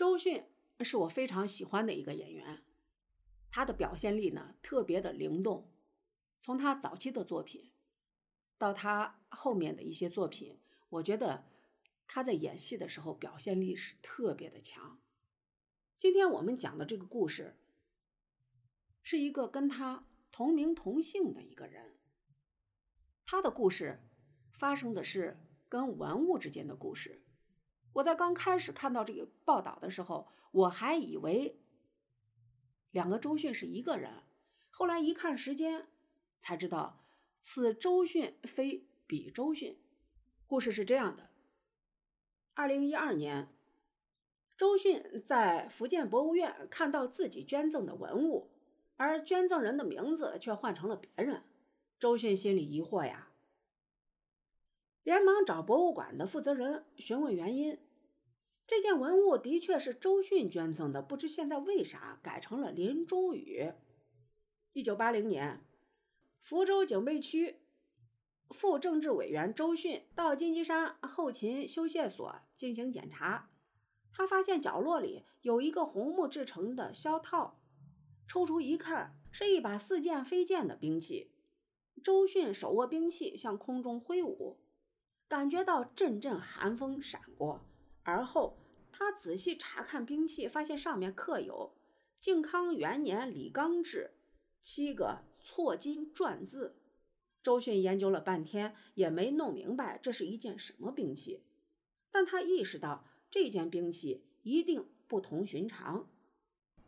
周迅是我非常喜欢的一个演员，他的表现力呢特别的灵动。从他早期的作品到他后面的一些作品，我觉得他在演戏的时候表现力是特别的强。今天我们讲的这个故事，是一个跟他同名同姓的一个人。他的故事发生的是跟文物之间的故事。我在刚开始看到这个报道的时候，我还以为两个周迅是一个人。后来一看时间，才知道此周迅非彼周迅。故事是这样的：二零一二年，周迅在福建博物院看到自己捐赠的文物，而捐赠人的名字却换成了别人。周迅心里疑惑呀。连忙找博物馆的负责人询问原因。这件文物的确是周迅捐赠的，不知现在为啥改成了林中宇。一九八零年，福州警备区副政治委员周迅到金鸡山后勤修械所进行检查，他发现角落里有一个红木制成的销套，抽出一看，是一把似剑非剑的兵器。周迅手握兵器向空中挥舞。感觉到阵阵寒风闪过，而后他仔细查看兵器，发现上面刻有“靖康元年李纲制”七个错金篆字。周迅研究了半天，也没弄明白这是一件什么兵器，但他意识到这件兵器一定不同寻常，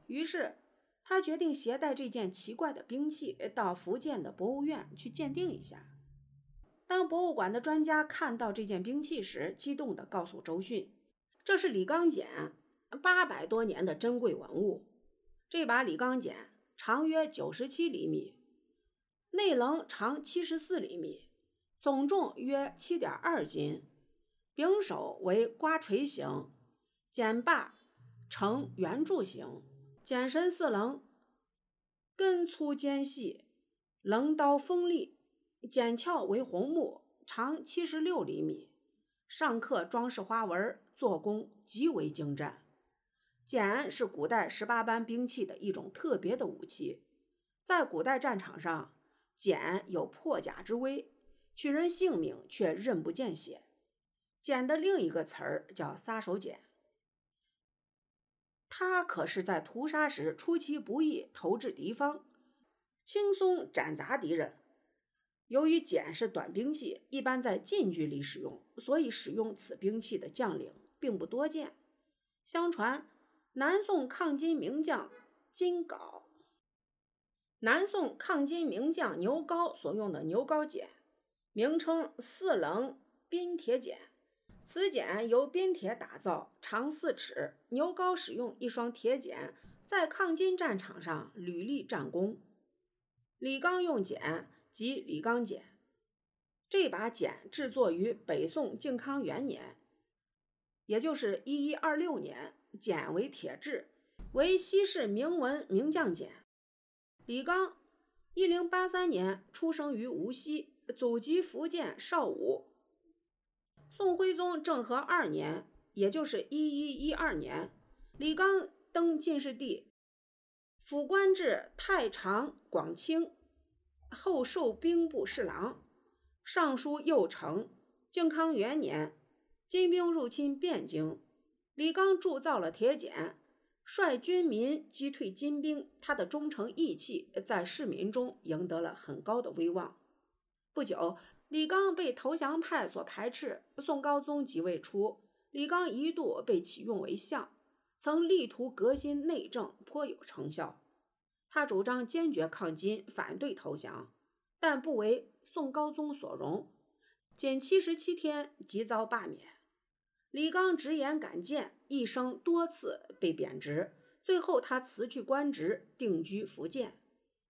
于是他决定携带这件奇怪的兵器到福建的博物院去鉴定一下。当博物馆的专家看到这件兵器时，激动地告诉周迅：“这是李刚锏，八百多年的珍贵文物。这把李刚锏长约九十七厘米，内棱长七十四厘米，总重约七点二斤。柄首为刮锤形，剪把呈圆柱形，剪身四棱，根粗尖细，棱刀锋利。”剪鞘为红木，长七十六厘米，上刻装饰花纹，做工极为精湛。锏是古代十八般兵器的一种特别的武器，在古代战场上，锏有破甲之威，取人性命却刃不见血。锏的另一个词儿叫杀手锏，它可是在屠杀时出其不意投掷敌方，轻松斩砸敌人。由于锏是短兵器，一般在近距离使用，所以使用此兵器的将领并不多见。相传，南宋抗金名将金镐，南宋抗金名将牛皋所用的牛皋锏，名称四棱冰铁锏。此锏由冰铁打造，长四尺。牛皋使用一双铁锏，在抗金战场上屡立战功。李纲用锏。即李刚简，这把简制作于北宋靖康元年，也就是一一二六年。简为铁制，为西式名文名将简。李纲一零八三年出生于无锡，祖籍福建邵武。宋徽宗政和二年，也就是一一一二年，李纲登进士第，府官至太常广清。后授兵部侍郎、尚书右丞。靖康元年，金兵入侵汴京，李纲铸造了铁锏，率军民击退金兵。他的忠诚义气在市民中赢得了很高的威望。不久，李纲被投降派所排斥。宋高宗即位初，李纲一度被启用为相，曾力图革新内政，颇有成效。他主张坚决抗金，反对投降，但不为宋高宗所容，仅七十七天即遭罢免。李纲直言敢谏，一生多次被贬职，最后他辞去官职，定居福建。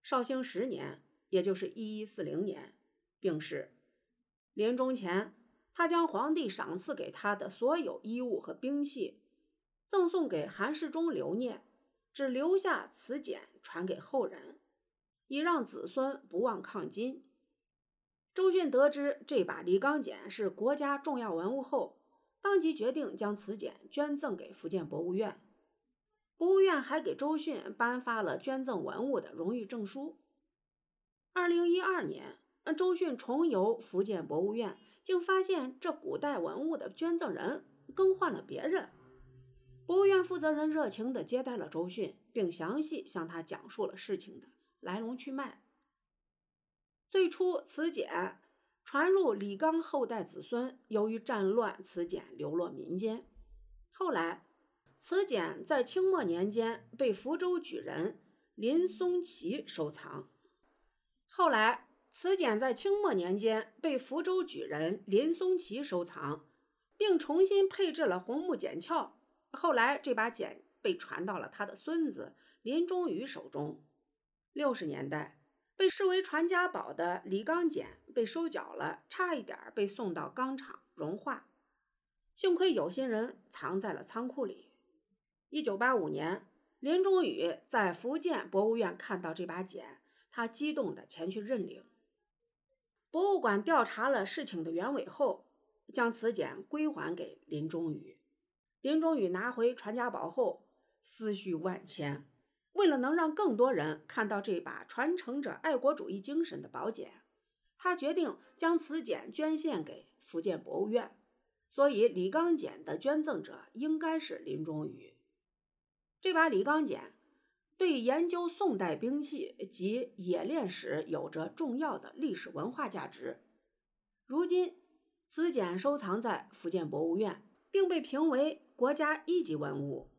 绍兴十年，也就是一一四零年，病逝。临终前，他将皇帝赏赐给他的所有衣物和兵器，赠送给韩世忠留念。只留下此简传给后人，以让子孙不忘抗金。周迅得知这把李刚锏是国家重要文物后，当即决定将此简捐赠给福建博物院。博物院还给周迅颁发了捐赠文物的荣誉证书。二零一二年，周迅重游福建博物院，竟发现这古代文物的捐赠人更换了别人。博物院负责人热情地接待了周迅，并详细向他讲述了事情的来龙去脉。最初，此简传入李纲后代子孙，由于战乱，此简流落民间。后来，此简在清末年间被福州举人林松奇收藏。后来，此简在清末年间被福州举人林松奇收藏，并重新配置了红木简鞘。后来，这把简被传到了他的孙子林中宇手中。六十年代，被视为传家宝的李钢简被收缴了，差一点被送到钢厂融化。幸亏有心人藏在了仓库里。一九八五年，林中宇在福建博物院看到这把简，他激动地前去认领。博物馆调查了事情的原委后，将此简归还给林中宇。林中宇拿回传家宝后，思绪万千。为了能让更多人看到这把传承着爱国主义精神的宝剑，他决定将此简捐献给福建博物院。所以，李刚简的捐赠者应该是林中宇。这把李刚简对研究宋代兵器及冶炼史有着重要的历史文化价值。如今，此简收藏在福建博物院，并被评为。国家一级文物。